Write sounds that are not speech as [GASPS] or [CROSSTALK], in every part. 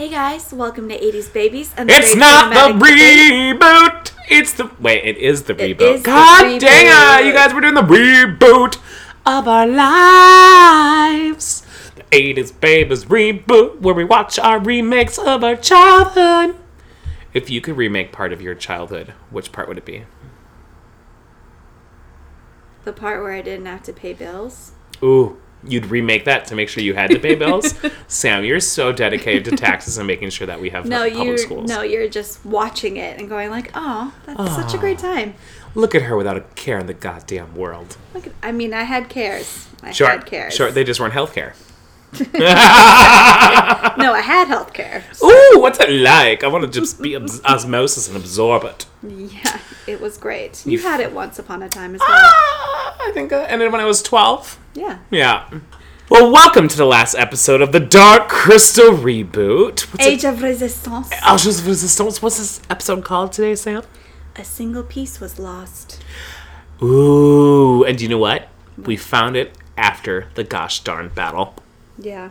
Hey guys, welcome to 80s Babies. And It's not the reboot. It's the wait. It is the It reboot. is the God dang it! You guys were doing the reboot of our lives. The '80s babies reboot, where we watch our remakes of our childhood. If you could remake part of your childhood, which part would it be? The part where I didn't have to pay bills. Ooh, you'd remake that to make sure you had to pay bills. [LAUGHS] Sam, you're so dedicated to taxes and making sure that we have No, public you schools. no, you're just watching it and going like, "Oh, that's such a great time." Look at her without a care in the goddamn world. Look, at, I mean, I had cares. I Sure, had cares. sure. They just weren't healthcare. [LAUGHS] no, I had health care. Ooh, what's it like? I want to just be [LAUGHS] osmosis and absorb it. Yeah, it was great. You You had it once upon a time as well. Ah, I think I ended when I was 12. Yeah. Yeah. Well, welcome to the last episode of the Dark Crystal reboot. What's Age it? of Resistance. Age of Resistance. What's this episode called today, Sam? A single piece was lost. Ooh, and do you know what? We found it after the gosh darn battle. Yeah.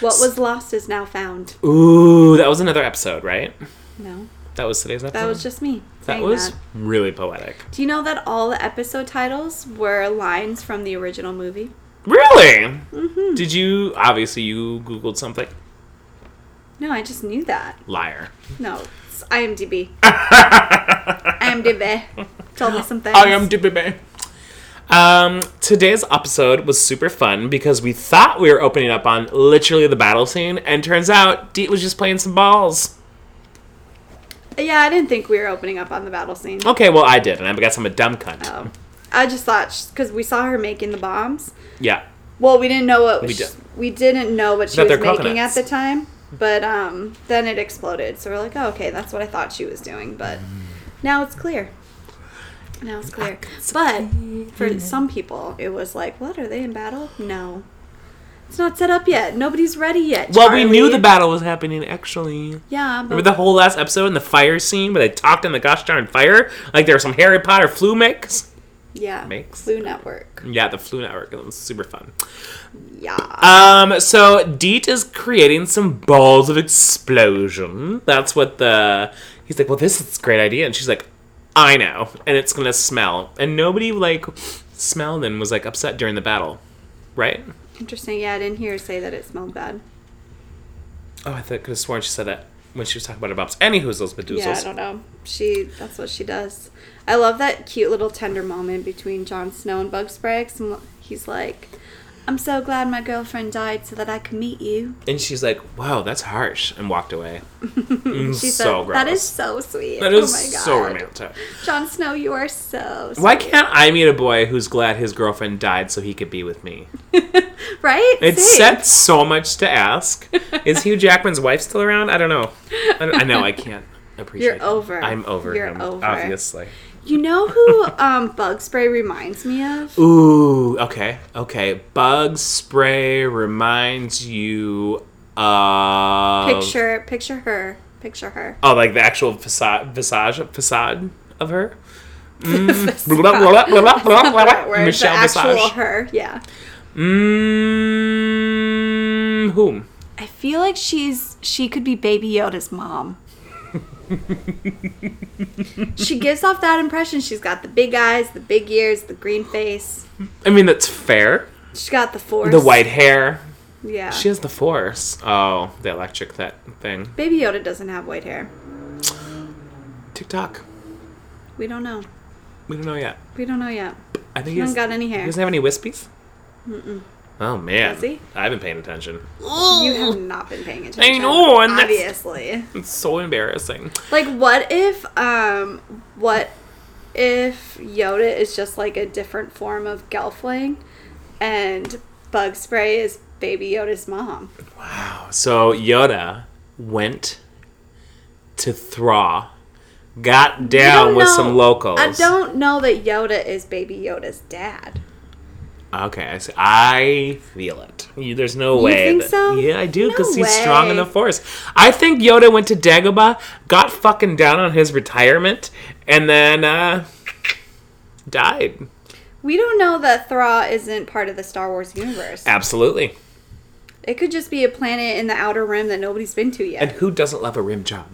What was lost is now found. Ooh, that was another episode, right? No, That was today's episode. that was just me. That was that. really poetic. Do you know that all the episode titles were lines from the original movie? Really? Mm-hmm. Did you? Obviously, you googled something. No, I just knew that. Liar. No, it's IMDb. [LAUGHS] IMDb told me some things. I am DBB. Um, today's episode was super fun because we thought we were opening up on literally the battle scene, and turns out Deet was just playing some balls. Yeah, I didn't think we were opening up on the battle scene. Okay, well I did, and I guess I'm a dumb cunt. Oh. I just thought because we saw her making the bombs. Yeah. Well, we didn't know what We we, did. we didn't know what she was making coconuts. at the time. But um, then it exploded, so we're like, oh, okay, that's what I thought she was doing. But now it's clear. Now it's clear. But for some people, it was like, what are they in battle? No, it's not set up yet. Nobody's ready yet. Well, we knew the battle was happening actually. Yeah, but Remember the whole last episode in the fire scene where they talked in the gosh darn fire? Like there were some Harry Potter flu mix? yeah, Makes. Floo Network. Yeah, the Floo network. It was super fun. Yeah. Um, so Deet is creating some balls of explosion. That's what the he's like, Well, this is a great idea, and she's like, I know, and it's gonna smell. And nobody like smelled and was like upset during the battle. Right? Interesting. Yeah, I didn't hear her say that it smelled bad. Oh, I thought could have sworn she said that when she was talking about her bombs. Anywho's those bedoozles. Yeah, I don't know. She that's what she does. I love that cute little tender moment between Jon Snow and Bug Spray. He's like, "I'm so glad my girlfriend died so that I could meet you." And she's like, Wow, that's harsh and walked away. Mm, [LAUGHS] She so said, gross. "That is so sweet." That is oh my god, so romantic. Jon Snow, you are so sweet. Why can't I meet a boy who's glad his girlfriend died so he could be with me? [LAUGHS] right? It Same. said so much to ask. Is Hugh Jackman's wife still around? I don't know. I, don't- I know I can't [LAUGHS] appreciate. You're him. over. I'm over You're him. over. Obviously. You know who um, Bug Spray reminds me of? Ooh. Okay. Okay. Bug spray reminds you of Picture, picture her, picture her. Oh, like the actual facade, visage, facade of her. [LAUGHS] Mm. Blah, blah, blah, Michelle the actual Visage. her, yeah. Mm, whom? I feel like she's she could be Baby Yoda's mom. [LAUGHS] she gives off that impression. She's got the big eyes, the big ears, the green face. I mean, that's fair. She's got the force. The white hair. Yeah. She has the force. Oh, the electric that thing. Baby Yoda doesn't have white hair. TikTok. We don't know. We don't know yet. We don't know yet. I think He he hasn't got any he hair. doesn't have any wispies. Oh man, he? I've been paying attention. You have not been paying attention. I know, and that's- obviously. It's so embarrassing. Like, what if, um, what if Yoda is just like a different form of Gelfling, and Bug Spray is Baby Yoda's mom? Wow. So Yoda went to Thra, got down with some locals. I don't know that Yoda is Baby Yoda's dad. Okay, I see. I feel it. You- There's no You way. think that- so? Yeah, I do because No he's strong in the Force. I think Yoda went to Dagobah, got fucking down on his retirement, and then uh, died. We don't know that Thra isn't part of the Star Wars universe. Absolutely. It could just be a planet in the outer rim that nobody's been to yet. And who doesn't love a rim job?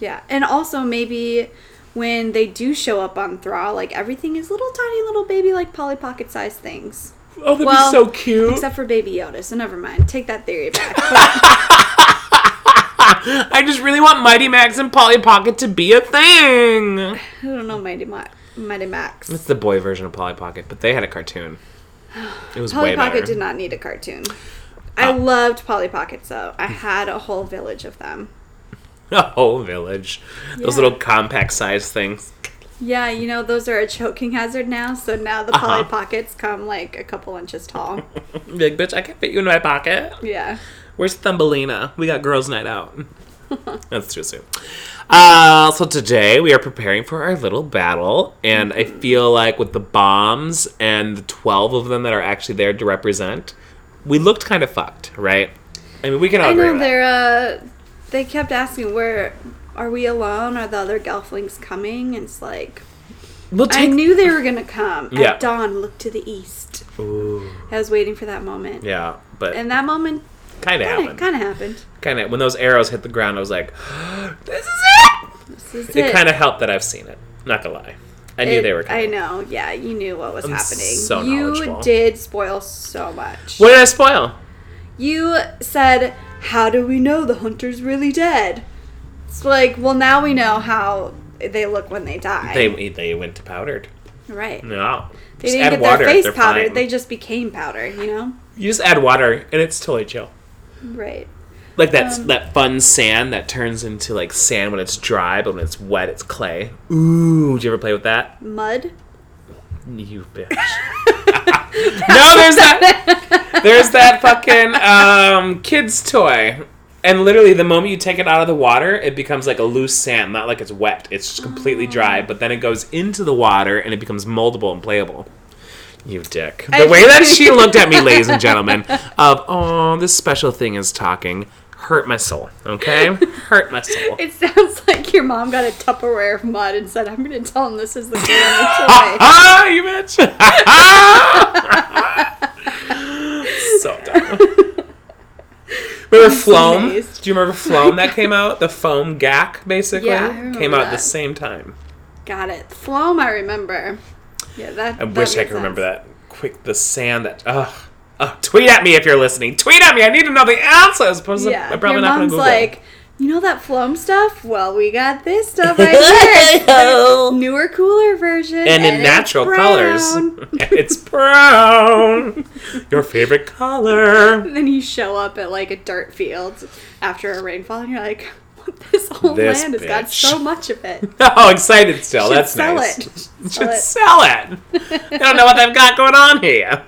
yeah. And also maybe when they do show up on Thra, like everything is little tiny little baby like Polly Pocket sized things. Oh, that'd Well, be so cute. Except for Baby Yoda, so never mind. Take that theory back. [LAUGHS] I just really want Mighty Max and Polly Pocket to be a thing. I don't know Mighty, Ma- Mighty Max. It's the boy version of Polly Pocket, but they had a cartoon. It was Polly way Pocket better. did not need a cartoon. I Oh. loved Polly Pockets though. I had a whole village of them. [LAUGHS] A whole village. Those Yeah. little compact size things. Yeah, you know those are a choking hazard now. So now the Polly Uh-huh. Pockets come like a couple inches tall. [LAUGHS] Big bitch, I can't fit you in my pocket. Yeah. Where's Thumbelina? We got girls' night out. [LAUGHS] That's too soon. Uh, so today we are preparing for our little battle, and I feel like with the bombs and the twelve of them that are actually there to represent, we looked kind of fucked, right? I mean, we can all I agree. know that. they're. Uh, they kept asking where are we alone? Are the other Gelflings coming? And it's like We'll I knew they were gonna come. Yeah. At dawn, look to the east. Ooh, I was waiting for that moment. yeah, but And that moment kind of happened. kind of happened. Kind of when those arrows hit the ground, I was like, [GASPS] "This is it." This is It It kind of helped that I've seen it. Not gonna lie, I knew It- they were coming. I know. Yeah, you knew what was I'm happening. so you did spoil so much. What did I spoil? You said, "How do we know the hunter's really dead?" It's like, well, now we know how they look when they die. They they went to powdered. right. No, They Just didn't get water, their face powdered. fine. They just became powder. You know. You just add water and it's totally chill. Right. Like that Um, that fun sand that turns into like sand when it's dry, but when it's wet, it's clay. Ooh, did you ever play with that? Mud. You bitch. [LAUGHS] no, there's that. [LAUGHS] There's that fucking um, kid's toy. And literally, the moment you take it out of the water, it becomes like a loose sand. Not like it's wet; it's just completely Oh. dry. But then it goes into the water, and it becomes moldable and playable. You dick. The I- way that [LAUGHS] she looked at me, ladies and gentlemen, of oh, this special thing is talking, hurt my soul. Okay, hurt my soul. It sounds like your mom got a Tupperware of mud and said, "I'm going to tell him this is the [LAUGHS] family toy." Ah, you bitch! [LAUGHS] so dumb. [LAUGHS] Remember Floam? amazed. Do you remember Floam that came out? The foam gack, basically, Yeah, I remember came out at the same time. Got it. Floam, I remember. Yeah, that. I wish I could remember that. Quick, the sand that. Ugh. Ugh, tweet at me if you're listening. Tweet at me. I need to know the answers. Yeah, I'm probably your not going mom's to Google. like, you know that Floam stuff? Well, we got this stuff [LAUGHS] right here. It's the newer, cooler version, and in natural brown. colors. [LAUGHS] [LAUGHS] it's brown. Your favorite color. And then you show up at like a dirt field after a rainfall, and you're like, "This whole This land has got so much of it." Oh, excited still. Should That's sell nice. it. Should Sell it. sell it. I don't know what they've got going on here.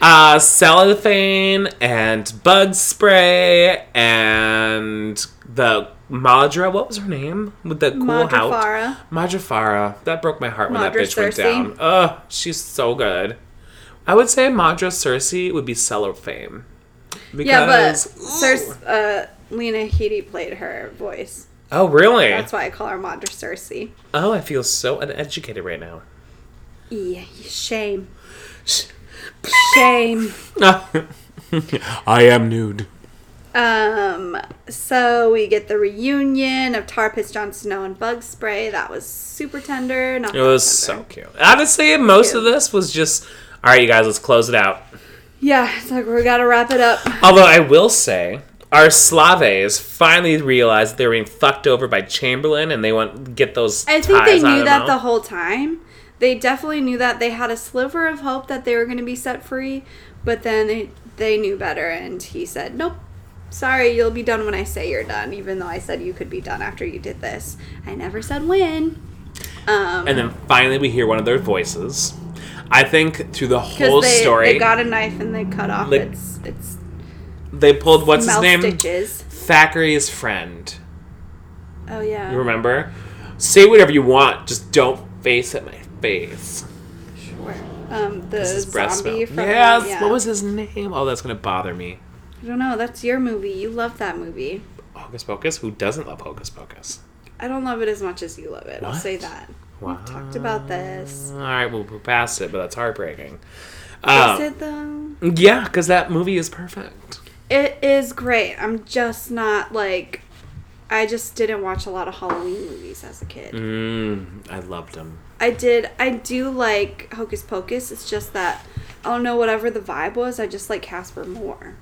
Uh, cellophane and bug spray and the Maudra. What was her name with the cool house? Maudra Fara. Madrafara. That broke my heart when that Maudra bitch went down. Ugh, she's so good. I would say Maudra Cersei would be cellophane. Because, Yeah, but. Cersei, uh, Lena Headey played her voice. Oh, really? That's why I call her Maudra Cersei. Oh, I feel so uneducated right now. Yeah, shame. Shame. [LAUGHS] I am nude. Um, so we get the reunion of Tar Pits, Jon Snow, and Bug Spray. That was super tender. Not It was that so cute. Honestly, most Cute. of this was just, all right, you guys, let's close it out. Yeah, it's like we gotta wrap it up. Although I will say, our Slaves finally realized they were being fucked over by Chamberlain, and they want to get those. I think they ties out knew of that them. the whole time. They definitely knew that they had a sliver of hope that they were going to be set free, but then they, they knew better, and he said, "Nope, sorry, you'll be done when I say you're done." Even though I said you could be done after you did this, I never said when. Um, And then finally, we hear one of their voices. I think through the whole they, story, they got a knife and they cut off They- its its they pulled what's his name, stitches. Thackery's friend. Oh yeah, You remember? Say whatever you want, just don't face at my face. Sure. Um, the His breath zombie smell. from Yes. yeah. What was his name? Oh, that's gonna bother me. I don't know. That's your movie. You love that movie. Hocus Pocus. Who doesn't love Hocus Pocus? I don't love it as much as you love it. I'll say that. Wow. We've talked about this. All right, we'll we're past it, but that's heartbreaking. Is Um, it though? Yeah, because that movie is perfect. It is great. I'm just not like. I just didn't watch a lot of Halloween movies as a kid. Mm, I loved him. I did. I do like Hocus Pocus. It's just that I don't know. Whatever the vibe was, I just like Casper more.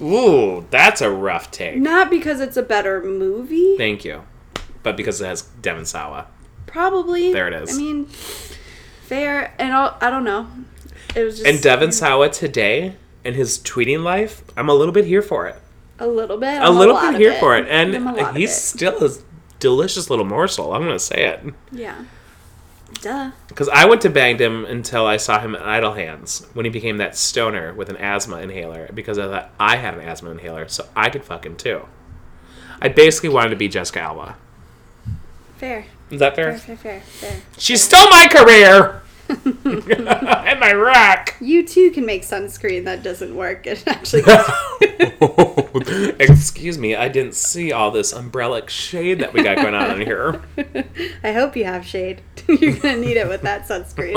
Ooh, that's a rough take. Not because it's a better movie. Thank you. But because it has Devon Sawa. Probably. There it is. I mean, fair. And I'll, I don't know. It was just And Devon Sawa today in his tweeting life, I'm a little bit here for it. a little bit. A I'm little lot bit here it. for it. And I'm a lot of he's it. still a delicious little morsel. I'm going to say it. yeah. Duh. Because I went to banged him until I saw him at Idle Hands when he became that stoner with an asthma inhaler because I thought I had an asthma inhaler, so I could fuck him too. I basically wanted to be Jessica Alba. Fair. Is that fair? Fair. Fair. Fair. Fair. She stole my career! [LAUGHS] [LAUGHS] and my rock! You too can make sunscreen that doesn't work. It actually. [LAUGHS] [LAUGHS] Excuse me, I didn't see all this umbrella shade that we got going on in here. [LAUGHS] I hope you have shade. [LAUGHS] You're gonna need it with that sunscreen.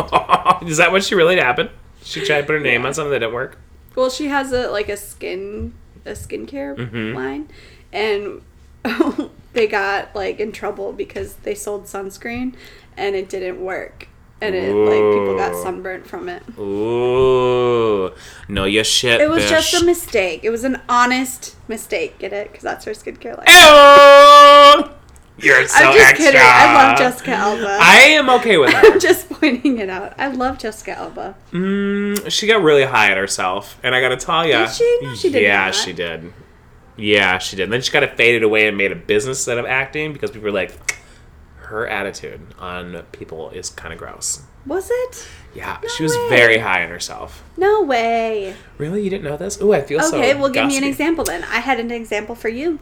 Is that what she really happened? She tried to put her name on something that didn't work? Well, she has a like a skin a skincare Mhm. line, and they got like in trouble because they sold sunscreen and it didn't work, and it like people got Ooh. sunburnt from it. Ooh. Know your shit, It was bitch. just a mistake. It was an honest mistake. Get it? Because that's her skincare line. Ew! You're so I'm just extra. kidding. I love Jessica Alba. I am okay with [LAUGHS] her. I'm just pointing it out. I love Jessica Alba. Mm, she got really high at herself, and I gotta tell ya. Did she? No, she did Yeah, not. she did. Yeah, she did. And then she kind of faded away and made a business out of acting because people were like, her attitude on people is kind of gross. Was it? Yeah, No she was way. very high on herself. No way. Really, you didn't know this? Ooh, I feel so. Okay, well, give me an example then. I had an example for you.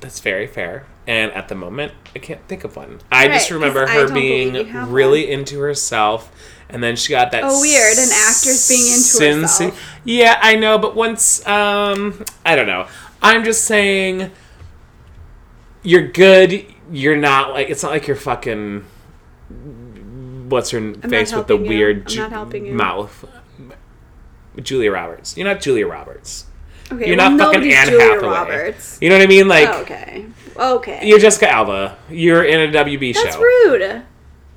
That's very fair. And at the moment, I can't think of one. I Right, just remember her being really into herself. And then she got that. Oh, weird, an actress being into herself. Yeah, I know, but once, um, I don't know. I'm just saying, you're good. You're not like it's not like you're fucking. What's her not face with the you. weird I'm ju- not helping you. mouth? Julia Roberts. You're not Julia Roberts. Okay, You're well, not fucking Anne Julia Hathaway. Roberts. You know what I mean? Like Oh, okay. Okay. you're Jessica Alba. You're in a WB That's show. That's rude.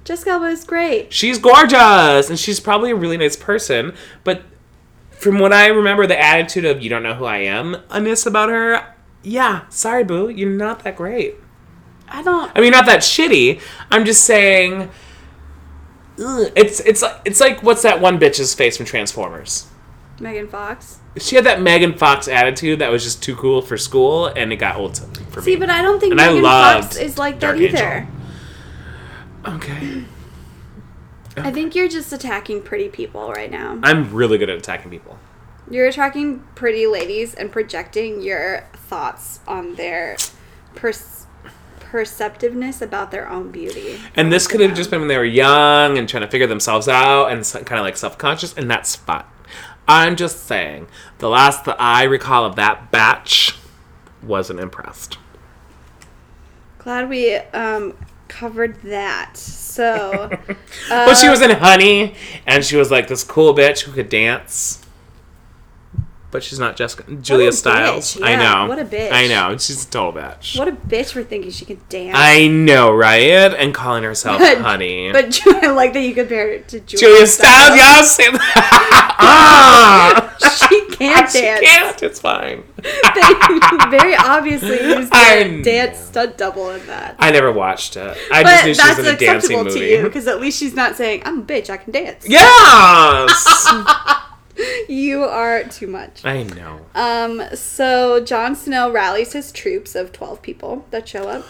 Jessica Alba is great. She's gorgeous, and she's probably a really nice person. But from what I remember, the attitude of "you don't know who I am" amiss about her. Yeah, sorry, boo. You're not that great. I don't. I mean, not that shitty. I'm just saying. ugh, It's it's like it's like what's that one bitch's face from Transformers? Megan Fox. She had that Megan Fox attitude that was just too cool for school, and it got old for me. See, but I don't think And Megan Fox is like Dark that either. Angel. okay, I think you're just attacking pretty people right now. I'm really good at attacking people. You're attacking pretty ladies and projecting your thoughts on their pers- perceptiveness about their own beauty. And this could have just been when they were young and trying to figure themselves out and kind of like self conscious, and that's fine. I'm just saying, the last that I recall of that batch wasn't impressed. Glad we um, covered that. So, [LAUGHS] uh, But she was in Honey, and she was like this cool bitch who could dance. But she's not Jessica. Julia a Stiles. bitch, I know. what a bitch. I know. She's a total bitch. what a bitch for thinking she could dance. I know, right? And calling herself But- Honey. But I like that you compare it to Julia, Julia Stiles, y'all say that. [LAUGHS] ah! [LAUGHS] She can't She dance. can't. It's fine. [LAUGHS] They very obviously used a dance stunt double in that. I never watched it. I But just knew she that's was in a dancing acceptable movie. to you because at least she's not saying, I'm a bitch, I can dance. Yes! [LAUGHS] You are too much. I know. Um, so Jon Snow rallies his troops of 12 people that show up.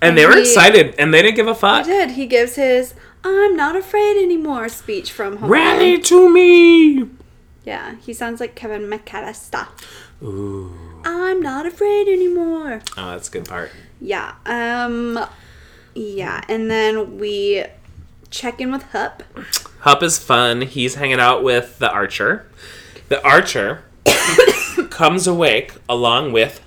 And they were He- excited, and they didn't give a He fuck. did. He gives his I'm not afraid anymore speech from Home Rally to me! Yeah, he sounds like Kevin McAllister. Ooh. I'm not afraid anymore. Oh, that's a good part. Yeah. Um yeah, and then we check in with Hup. Hup is fun. He's hanging out with the archer. The archer [COUGHS] comes awake along with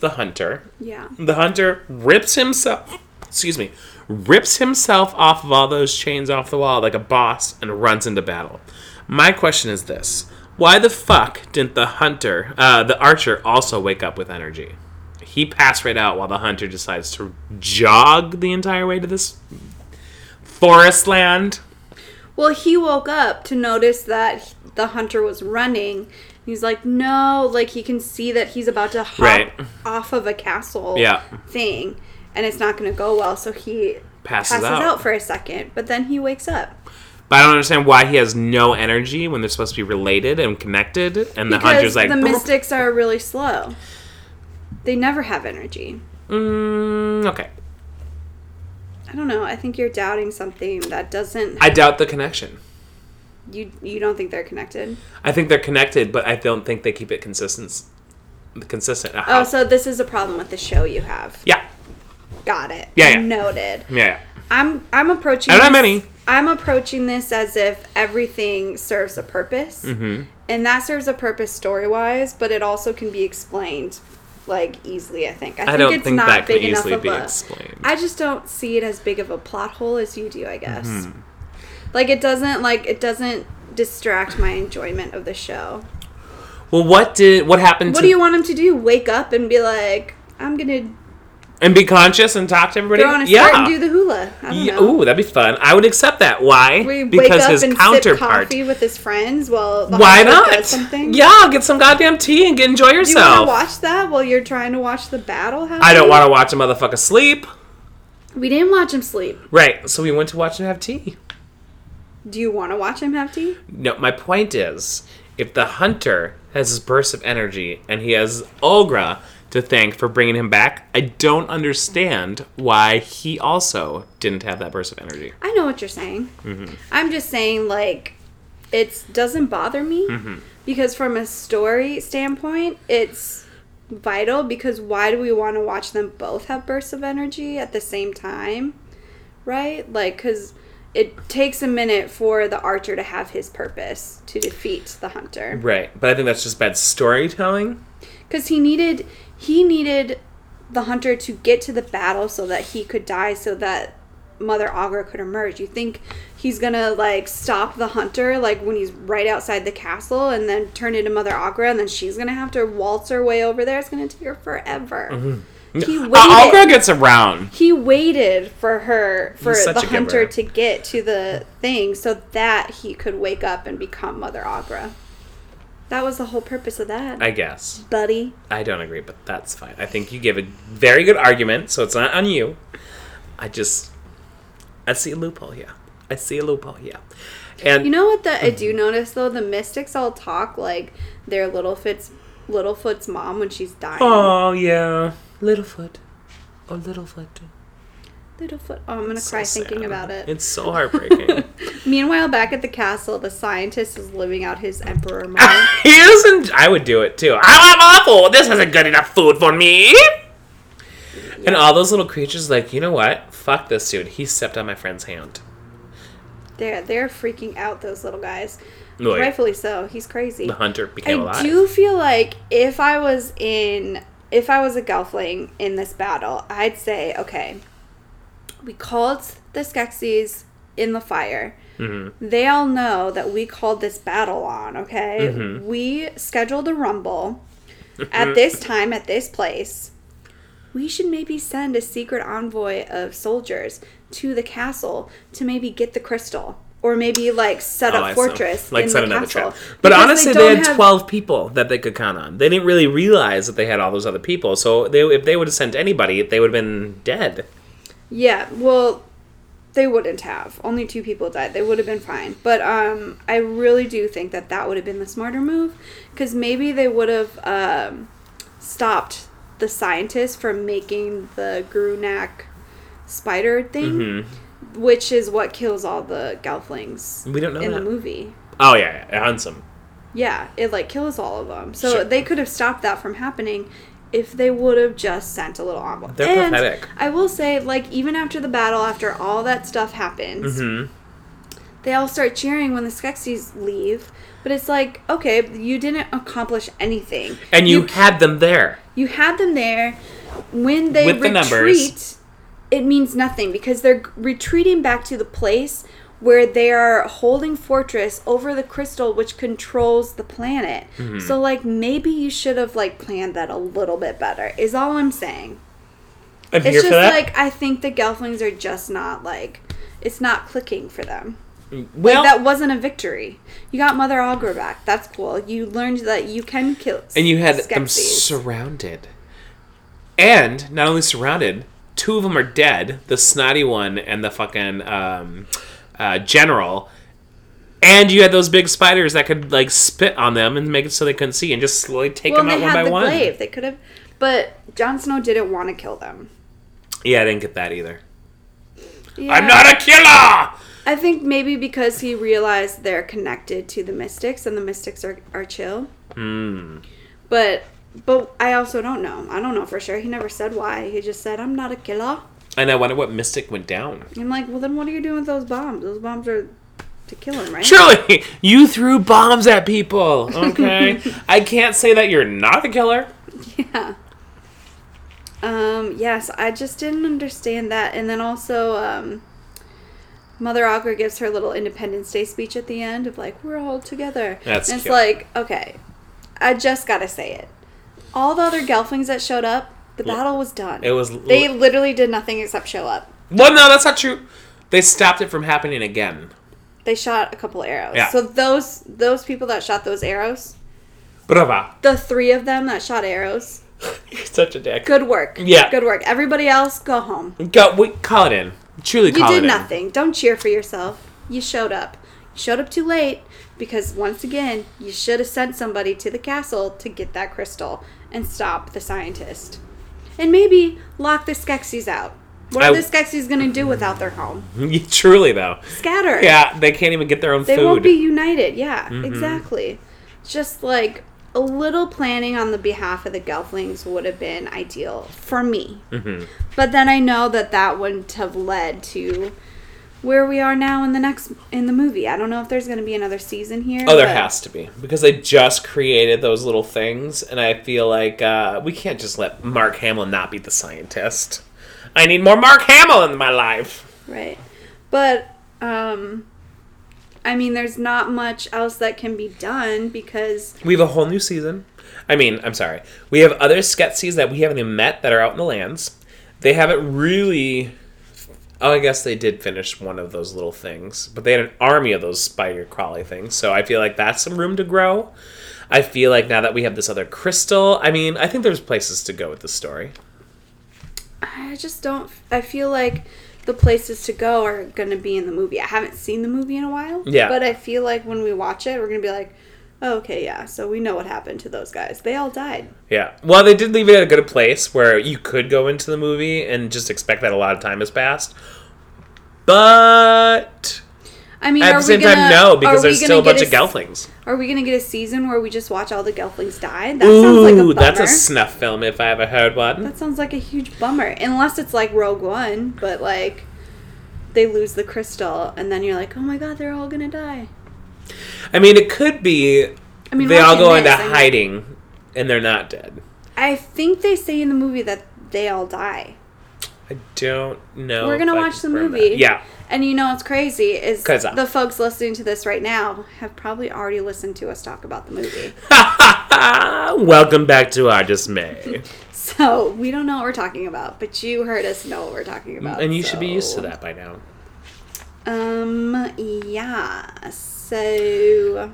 the hunter. Yeah. The hunter rips himself, excuse me, rips himself off of all those chains off the wall like a boss and runs into battle. My question is this Why the fuck didn't the hunter, uh, the archer, also wake up with energy? He passed right out while the hunter decides to jog the entire way to this forest land. Well, he woke up to notice that the hunter was running. He's like, no, like he can see that he's about to hop Right. off of a castle Yeah. thing, and it's not going to go well. So he Passes passes out. out for a second, but then he wakes up. But I don't understand why he has no energy when they're supposed to be related and connected. And the Because hunter's like, the mystics are really slow. They never have energy. mm, okay. I don't know. I think you're doubting something that doesn't. I doubt the connection. you you don't think they're connected? I think they're connected, but I don't think they keep it consistent. Consistent. Oh, so this is a problem with the show you have. yeah, Got it. Yeah, yeah. Noted. yeah, yeah. I'm I'm approaching. Have this- many. I'm approaching this as if everything serves a purpose, Mm-hmm. and that serves a purpose story wise, but it also can be explained like easily. I think. I, I think don't it's think not that can big enough easily be a. explained. I just don't see it as big of a plot hole as you do. I guess. Mm-hmm. Like it doesn't like it doesn't distract my enjoyment of the show. Well, what did what happened? What to, do you want him to do? Wake up and be like, I'm gonna and be conscious and talk to everybody? go on a yeah. and do the hula. I don't Yeah, know. Ooh, that'd be fun. I would accept that. Why? We wake because up his counterpart. coffee with his friends Well, Why not? Yeah, get some goddamn tea and get enjoy Do you yourself. watch that while you're trying to watch the battle happen? I don't want to watch a motherfucker sleep. We didn't watch him sleep. Right, so we went to watch him have tea. Do you want to watch him have tea? No, my point is, if the hunter has his burst of energy and he has Aughra to thank for bringing him back, I don't understand why he also didn't have that burst of energy. I know what you're saying. Mm-hmm. I'm just saying, like, it doesn't bother me Mm-hmm. because from a story standpoint, it's vital because why do we want to watch them both have bursts of energy at the same time? Right? Like, because it takes a minute for the archer to have his purpose to defeat the hunter. Right, but I think that's just bad storytelling. because he needed he needed the hunter to get to the battle so that he could die so that mother Aughra could emerge you think he's gonna like stop the hunter like when he's right outside the castle and then turn into mother Aughra and then she's gonna have to waltz her way over there it's gonna take her forever mm-hmm. He waited Uh, gets around. he waited for her for the hunter to get to the thing so that he could wake up and become mother Aughra that was the whole purpose of that I guess. buddy I don't agree, but that's fine. I think you give a very good argument, so it's not on you. I just, I see a loophole here. I see a loophole here. And You know what the I do notice though? The mystics all talk like they're Littlefoot's Littlefoot's mom when she's dying. oh yeah, Littlefoot, oh Littlefoot. Littlefoot. Oh, I'm gonna cry thinking sad. about it. It's so heartbreaking. [LAUGHS] Meanwhile, back at the castle, the scientist is living out his emperor [LAUGHS] mode. he doesn't. I would do it too. Ah, I'm awful. This isn't good enough food for me. And all those little creatures, like, you know what? Fuck this dude. He stepped on my friend's hand. they're they're freaking out. Those little guys. Look, Rightfully so. He's crazy. the hunter became I alive. I do feel like if I was in, if I was a Gelfling in this battle, I'd say, okay, we called the Skeksis in the fire. Mm-hmm. They all know that we called this battle on, okay? Mm-hmm. We scheduled a rumble at [LAUGHS] this time, at this place. We should maybe send a secret envoy of soldiers to the castle to maybe get the crystal. Or maybe like set Oh, up see. fortress like in set the another castle. trap. But Because honestly, they, don't had have- twelve people that they could count on. They didn't really realize that they had all those other people. So they, if they would have sent anybody, they would have been dead. Yeah, well, they wouldn't have. Only two people died. They would have been fine. But um, I really do think that that would have been the smarter move, because maybe they would have um, stopped the scientists from making the Grunak spider thing, which is what kills all the Gelflings. We don't know in that. the movie. Oh yeah, yeah, it hunts them. Yeah, it like kills all of them. So Sure. they could have stopped that from happening if they would have just sent a little envoy. They're and pathetic. I will say, like, even after the battle, after all that stuff happens, Mm-hmm. they all start cheering when the Skeksis leave. But it's like, okay, you didn't accomplish anything. And you, had them there. you had them there. When they With the retreat, numbers. It means nothing because they're retreating back to the place where they are holding fortress over the crystal which controls the planet. Mm-hmm. So like maybe you should have like planned that a little bit better. Is all I'm saying. I'm It's here just for that. like I think the Gelflings are just not like it's not clicking for them. well, like that wasn't a victory. You got Mother Aughra back. That's cool. You learned that you can kill. and you had them Skeksis. surrounded. And not only surrounded, two of them are dead. The snotty one and the fucking um, uh, general. And you had those big spiders that could like spit on them and make it so they couldn't see, and just slowly take well, them out one had by the one. glaive. They could have, but Jon Snow didn't want to kill them. Yeah, I didn't get that either. Yeah. I'm not a killer. I think maybe because he realized they're connected to the Mystics, and the Mystics are are chill. Hmm. But but I also don't know. I don't know for sure. He never said why. He just said, "I'm not a killer." And I wonder what mystic went down. I'm like, well, then what are you doing with those bombs? Those bombs are to kill him, right? Surely [LAUGHS] you threw bombs at people. Okay, [LAUGHS] I can't say that you're not a killer. Yeah. Um, yes, I just didn't understand that. And then also, um, Mother Aughra gives her little Independence Day speech at the end of like, we're all together. That's and it's cute. like, okay, I just gotta say it. All the other Gelflings that showed up, the battle was done. It was They literally did nothing except show up. Well, no, that's not true. They stopped it from happening again. They shot a couple arrows. Yeah. So those those people that shot those arrows, Brava. the three of them that shot arrows, [LAUGHS] You're such a dick. good work. Yeah. Good work. Everybody else, go home. Go, we, call it in. Truly You did in. nothing. Don't cheer for yourself. You showed up. You showed up too late because once again, you should have sent somebody to the castle to get that crystal and stop the scientist. And maybe lock the Skeksis out. What are I- the Skeksis going to do without their home? [LAUGHS] Truly, though. Scatter. Yeah, they can't even get their own They food. Mm-hmm. won't be united. Yeah, exactly. Just like a little planning on the behalf of the Gelflings would have been ideal for me. Mm-hmm. But then I know that that wouldn't have led to where we are now in the next in the movie. I don't know if there's going to be another season here. Oh, there but- has to be because they just created those little things, and I feel like uh, we can't just let Mark Hamill not be the scientist. I need more Mark Hamill in my life. Right. But um I mean there's not much else that can be done because We have a whole new season. I mean, I'm sorry. We have other Skeksis that we haven't even met that are out in the lands. They haven't really. Oh, I guess they did finish one of those little things, but they had an army of those spider crawly things. So I feel like that's some room to grow. I feel like now that we have this other crystal, I mean, I think there's places to go with the story. I just don't I feel like the places to go are going to be in the movie. I haven't seen the movie in a while. Yeah. But I feel like when we watch it, we're going to be like, okay, yeah. So we know what happened to those guys. They all died. Yeah. Well, they did leave it at a good place where you could go into the movie and just expect that a lot of time has passed. But I mean, at are the same we gonna, time, no, because there's still a bunch of Gelflings. Are we going to get a season where we just watch all the Gelflings die? That sounds like a Ooh, bummer. that's a snuff film if I ever heard one. That sounds like a huge bummer. Unless it's like Rogue One, but like they lose the crystal and then you're like, oh my god, they're all gonna die. I mean, it could be I mean, they all go into this, I mean- hiding and they're not dead. I think they say in the movie that they all die. I don't know. We're gonna watch the movie. that. Yeah. And you know what's crazy is uh, the folks listening to this right now have probably already listened to us talk about the movie. [LAUGHS] Welcome back to our dismay. [LAUGHS] so we don't know what we're talking about, but you heard us know what we're talking about. and you should be used to that by now. Um yeah. So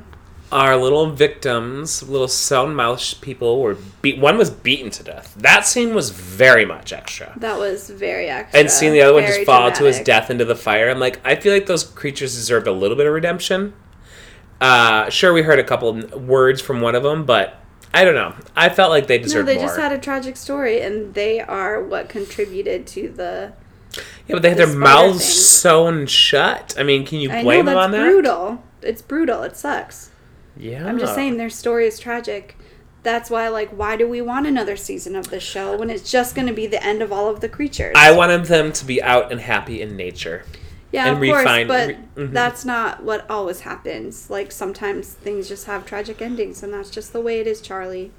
Our little victims, little sound mouth people, were beat. One was beaten to death. That scene was very much extra. that was very extra. And seeing the other one just fall to his death into the fire, I'm like, I feel like those creatures deserved a little bit of redemption. Uh, sure, we heard a couple words from one of them, but I don't know. I felt like they deserved. No, they more. just had a tragic story, and they are what contributed to the. yeah, but they had the their mouths thing. sewn shut. I mean, can you blame know them on that? brutal. It's brutal. It sucks. Yeah, I'm just saying their story is tragic. That's why, like, why do we want another season of this show when it's just going to be the end of all of the creatures? I wanted them to be out and happy in nature. yeah, and of course, but re- mhm. that's not what always happens. Like sometimes things just have tragic endings, and that's just the way it is, Charlie.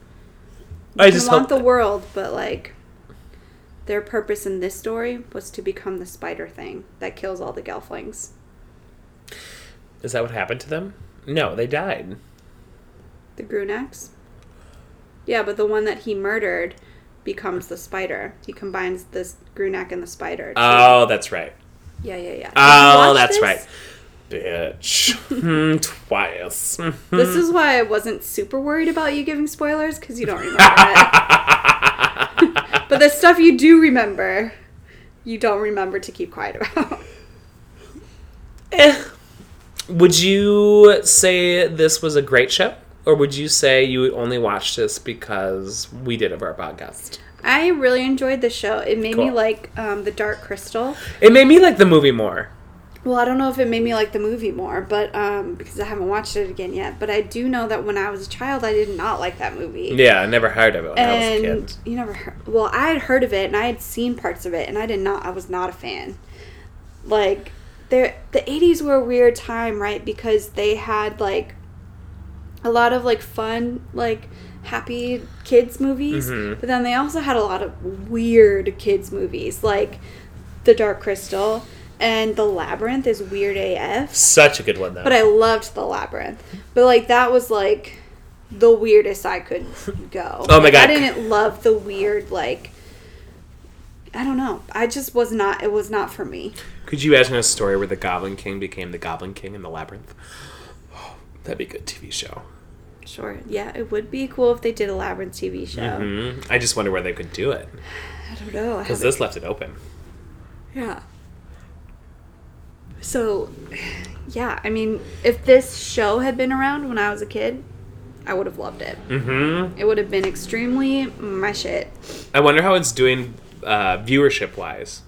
I You just want the that- world, but like their purpose in this story was to become the spider thing that kills all the gelflings. Is that what happened to them? No, they died. The Grunaks? Yeah, but the one that he murdered becomes the spider. He combines this Grunak and the spider. Oh, that's right. yeah, yeah, yeah. Oh, that's this? right. Bitch. Hmm, Twice. This is why I wasn't super worried about you giving spoilers because you don't remember it. [LAUGHS] but the stuff you do remember, you don't remember to keep quiet about. Eh. Would you say this was a great show? Or would you say you only watched this because we did for our podcast? I really enjoyed the show. It made me like um, the Dark Crystal. It made me like the movie more. Well, I don't know if it made me like the movie more, but um, because I haven't watched it again yet. But I do know that when I was a child, I did not like that movie. Yeah, I never heard of it when I was a and kid. you never heard. Well, I had heard of it and I had seen parts of it, and I did not. I was not a fan. Like, the '80s were a weird time, right? Because they had like a lot of like fun, like happy kids movies, Mhm. but then they also had a lot of weird kids movies, like The Dark Crystal and The Labyrinth is weird AF. Such a good one, though. But I loved the labyrinth. But like that was like the weirdest I could [LAUGHS] go. Oh my Like, God. I didn't love the weird like I don't know. I just was not it was not for me. Could you imagine a story where the Goblin King became the Goblin King in the Labyrinth? [SIGHS] That'd be a good TV show. Sure. Yeah, it would be cool if they did a labyrinth TV show. hmm I just wonder where they could do it. I don't know. Because this left it open. Yeah. So, yeah, I mean, if this show had been around when I was a kid, I would have loved it. hmm It would have been extremely my shit. I wonder how it's doing uh, viewership wise.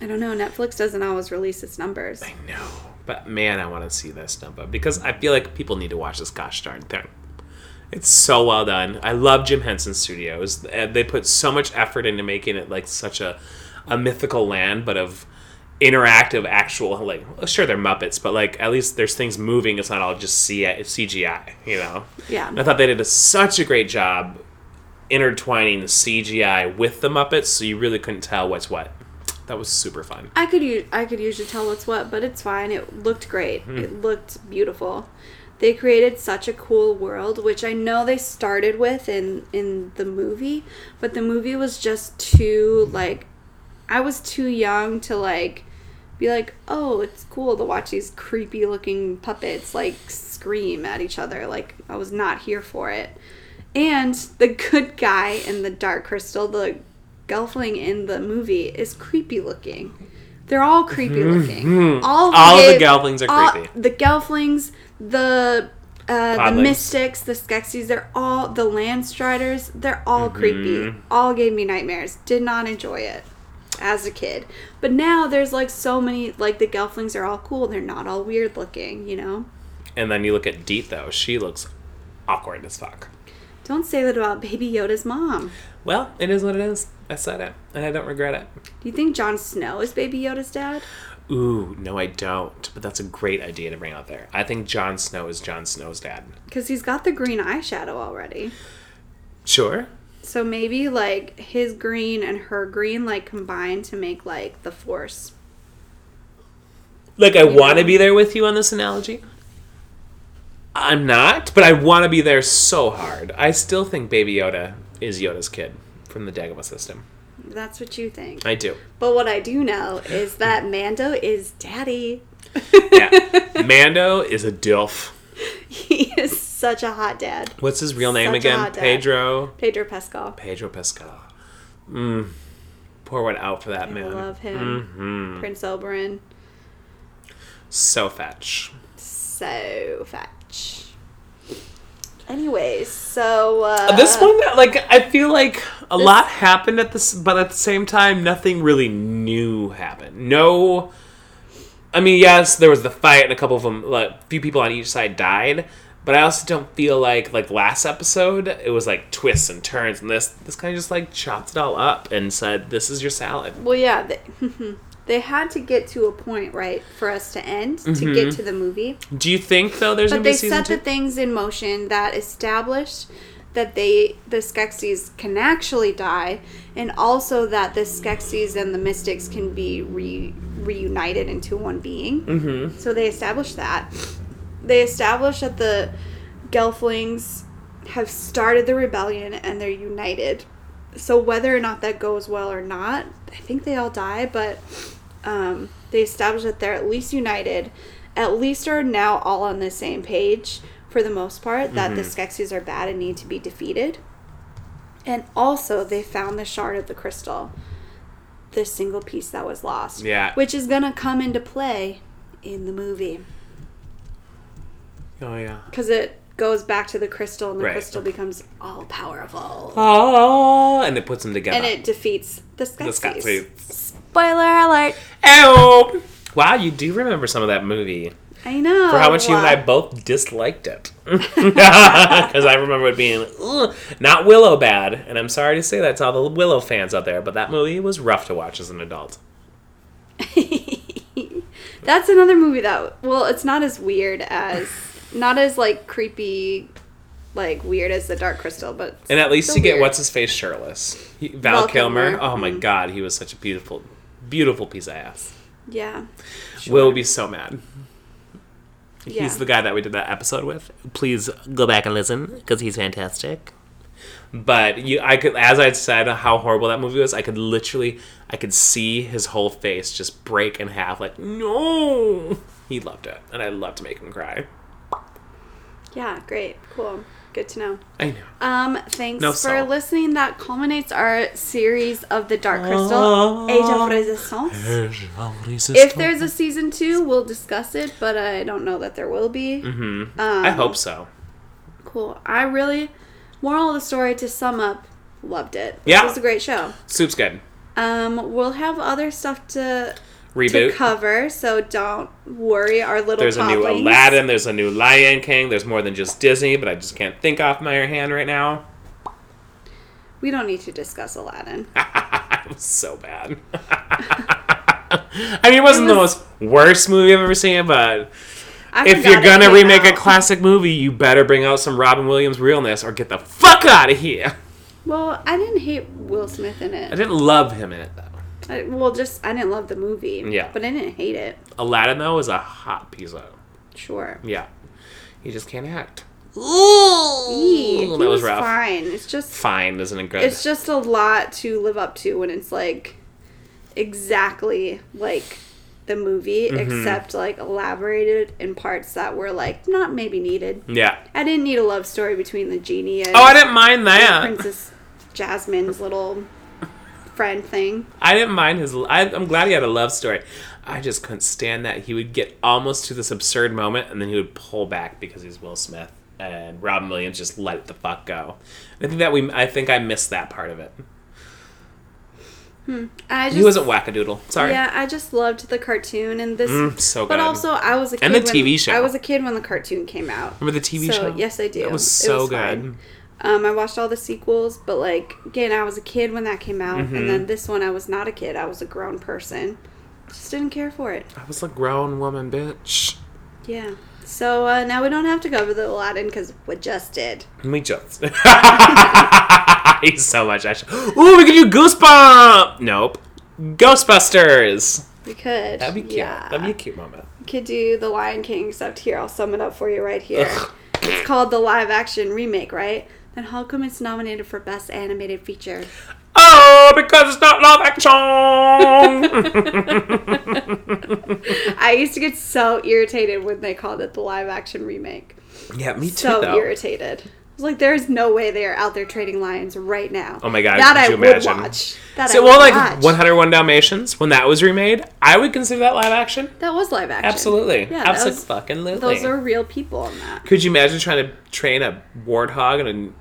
I don't know. Netflix doesn't always release its numbers. I know. But man, I want to see this number because I feel like people need to watch this gosh darn thing. It's so well done. I love Jim Henson Studios. They put so much effort into making it like such a, a mythical land, but of interactive, actual like. Sure, they're Muppets, but like at least there's things moving. It's not all just CGI. You know. Yeah. And I thought they did a, such a great job intertwining the CGI with the Muppets, so you really couldn't tell what's what. That was super fun. I could u- I could usually tell what's what, but it's fine. It looked great. Hmm. It looked beautiful. They created such a cool world, which I know they started with in in the movie, but the movie was just too like I was too young to like be like, "Oh, it's cool to watch these creepy looking puppets like scream at each other." Like I was not here for it. And the good guy in the Dark Crystal, the Gelfling in the movie, is creepy looking. They're all creepy looking. All, Mm-hmm. All of the Gelflings are all- creepy. The Gelflings, the uh, the Mystics, the Skeksis, they're all the Landstriders. They're all Mm-hmm. creepy. All gave me nightmares. Did not enjoy it as a kid. But now there's like so many like the Gelflings are all cool. They're not all weird looking. You know. And then you look at Deet though; she looks awkward as fuck. Don't say that about Baby Yoda's mom. Well, it is what it is. I said it, and I don't regret it. Do you think Jon Snow is Baby Yoda's dad? Ooh, no, I don't. But that's a great idea to bring out there. I think Jon Snow is Jon Snow's dad. Because he's got the green eyeshadow already. Sure. So maybe like his green and her green like combine to make like the force. Like I want to be there with you on this analogy. I'm not, but I want to be there so hard. I still think Baby Yoda is Yoda's kid from the Dagobah system. That's what you think. I do. But what I do know is that Mando is daddy. Yeah. [LAUGHS] Mando is a dilf. he is such a hot dad. What's his real name Such again? Pedro. Pedro Pascal. Pedro Pascal. Mm. Pour one out for that I man. love him. hmm Prince Oberyn. So fetch. So fetch. Anyways, so uh, this one, like, I feel like a lot happened at this, but at the same time, nothing really new happened. No, I mean, yes, there was the fight, and a couple of them, like, a few people on each side died. But I also don't feel like, like last episode, it was like twists and turns, and this, this kind of just like chopped it all up and said, "This is your salad." Well, yeah, they, [LAUGHS] they had to get to a point, right, for us to end to get to the movie. Do you think though there's But they set two? the things in motion that established that they the Skeksis can actually die, and also that the Skeksis and the Mystics can be re, reunited into one being. Mm-hmm. So they established that. they establish that the Gelflings have started the rebellion and they're united. So whether or not that goes well or not, I think they all die, but um, they establish that they're at least united, at least are now all on the same page for the most part that the Skeksis are bad and need to be defeated. And also, they found the shard of the crystal, the single piece that was lost. Yeah. Which is gonna come into play in the movie Oh yeah. because it goes back to the crystal, and the Right. crystal becomes all powerful, Oh, and it puts them together. and it defeats the the Skeksis. Spoiler alert! Ew. Wow, you do remember some of that movie. I know. For how much you and I both disliked it. [LAUGHS] [LAUGHS] Because I remember it being not Willow bad. And I'm sorry to say that to all the Willow fans out there, but that movie was rough to watch as an adult. [LAUGHS] That's another movie that well, it's not as weird as not as like creepy, like weird as the Dark Crystal, but And at least you get what's his face shirtless. He, Val, Val Kilmer. Kilmer. Oh my Mhm. god, he was such a beautiful, beautiful piece of ass. yeah. Will be so mad. Yeah. He's the guy that we did that episode with. Please go back and listen because he's fantastic. But you, I could, as I said, how horrible that movie was. I could literally, I could see his whole face just break in half. Like no, he loved it, and I loved to make him cry. Yeah, great, cool, good to know. I know. Um, thanks No for salt. listening. That culminates our series of the Dark Crystal, Age of Resistance. If there's a season two, we'll discuss it, but I don't know that there will be. hmm Um, I hope so. Cool. I really, moral of the story to sum up, loved it. Yeah. It was a great show. Soup's good. Um, we'll have other stuff to Reboot. to cover, so don't worry, our little. There's a new. Aladdin. There's a new Lion King. There's more than just Disney, but I just can't think off my hand right now. We don't need to discuss Aladdin. [LAUGHS] it was so bad. [LAUGHS] I mean, it wasn't the was- most worst movie I've ever seen, but I if you're gonna remake a classic movie, you better bring out some Robin Williams realness or get the fuck out of here. well, I didn't hate Will Smith in it. I didn't love him in it though. I, well, just I didn't love the movie. Yeah. but I didn't hate it. Aladdin though is a hot piece of Sure. yeah. He just can't act. Ooh, he that was rough. Fine. It's just Fine isn't it good? it's just a lot to live up to when it's like exactly like the movie, Mm-hmm. except like elaborated in parts that were like not maybe needed. yeah. I didn't need a love story between the genie and Oh, I didn't mind that. Princess Jasmine's little friend thing. I didn't mind his. I, I'm glad he had a love story. I just couldn't stand that he would get almost to this absurd moment and then he would pull back because he's Will Smith and Robin Williams just let it the fuck go. I think that we. I think I missed that part of it. I just he wasn't wackadoodle. Sorry. Yeah, I just loved the cartoon and this. Mm, so But also, I was a kid And the when- TV show. I was a kid when the cartoon came out. Remember the TV So, show? yes, I do. It was It so was good. fine. Um, I watched all the sequels, but like again, I was a kid when that came out, Mm-hmm. and then this one, I was not a kid. I was a grown person. Just didn't care for it. I was a grown woman, bitch. Yeah. So uh, now we don't have to cover the Aladdin because we just did. We just. [LAUGHS] He's so much action. Ooh, we could do Goosebump. Nope. Ghostbusters. We could. That'd be cute. Yeah. That'd be a cute moment. We could do the Lion King, except here I'll sum it up for you right here. Ugh. It's called the live action remake, right? Then how come it's nominated for best animated feature? Oh, because it's not live action. [LAUGHS] [LAUGHS] I used to get so irritated when they called it the live action remake. yeah, me too. so though. irritated. I was like, there's no way they are out there trading lions right now. Oh my God, that could I you would imagine? watch. That So, I would well, like watch. 101 Dalmatians, when that was remade, I would consider that live action. That was live action. Absolutely, Yeah, absolutely, fucking Those are real people in that. Could you imagine trying to train a warthog and a,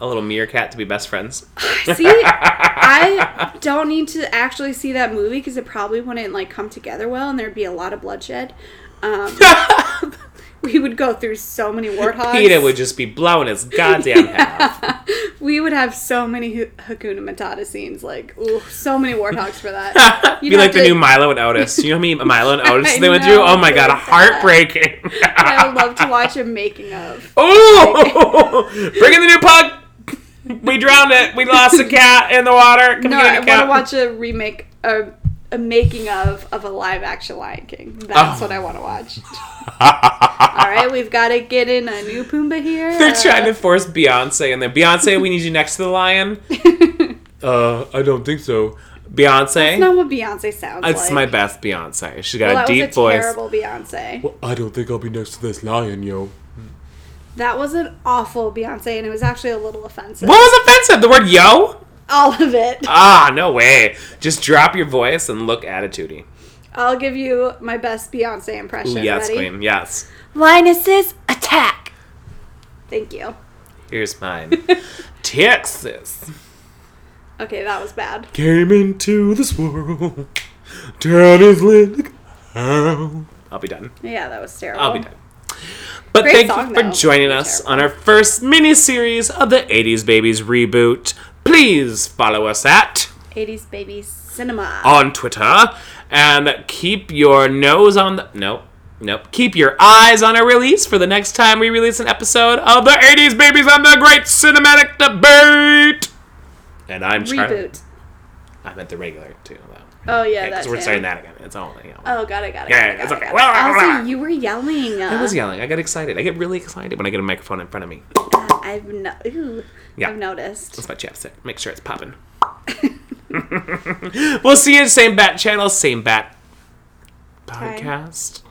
a little meerkat to be best friends? [LAUGHS] See, I [LAUGHS] don't need to actually see that movie because it probably wouldn't like come together well, and there'd be a lot of bloodshed. Um, [LAUGHS] we would go through so many warthogs. Peter would just be blowing his goddamn head off. we would have so many H- Hakuna Matata scenes. Like, ooh, so many warthogs for that. You'd be like have the new Milo and Otis. You know how many Milo and Otis they went through? Oh my god, heartbreaking. I would love to watch a making of. Oh, bring in the new pug. We drowned it. We lost a cat in the water. Come No, get I a want to watch a remake, a, a making of of a live action Lion King. That's Oh. what I want to watch. [LAUGHS] All right, we've got to get in a new Pumbaa here. They're Uh, trying to force Beyonce in there. Beyonce, we need you next to the lion. [LAUGHS] uh, I don't think so. Beyonce, That's not what Beyonce sounds it's like. my best Beyonce. She's got well, a that deep was a voice. terrible Beyonce. I don't think I'll be next to this lion, yo. That was an awful Beyonce, and it was actually a little offensive. What was offensive? The word yo? All of it. Ah, no way. Just drop your voice and look attitudey. I'll give you my best Beyonce impression. Ooh, yes, Ready? queen. Yes. Linuses attack. Thank you. Here's mine. [LAUGHS] Texas Okay, that was bad. came into this world. Down his leg. I'll be done. Yeah, that was terrible. I'll be done. But Great thank song, you for though. joining us on our first mini series of the 80s Babies reboot. Please follow us at 80s Babies cinema. on Twitter and keep your nose on the nope. Nope. Keep your eyes on our release for the next time we release an episode of the 80s Babies on the Great Cinematic Debate. And I'm Charlie. Reboot. I meant the regular too. Oh yeah, Because that's we're starting that again. It's all you know. Oh, got it, got it. Yeah, got it, it's got it, okay. got it. Also, you were yelling. I was yelling. I get excited. I get really excited when I get a microphone in front of me. I've no- ooh, Yeah. I've noticed. That's my chapstick. Make sure it's popping. [LAUGHS] we'll see you in same bat channel, same bat podcast.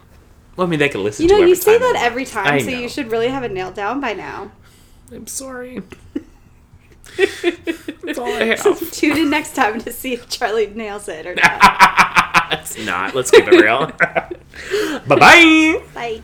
Well, I mean, they can listen You to know, you say that every time, I so know. you should really have it nailed down by now. I'm sorry. That's all I have. [LAUGHS] Tune in next time to see if Charlie nails it or not. [LAUGHS] it's not. Let's keep it real. [LAUGHS] bye bye. Bye.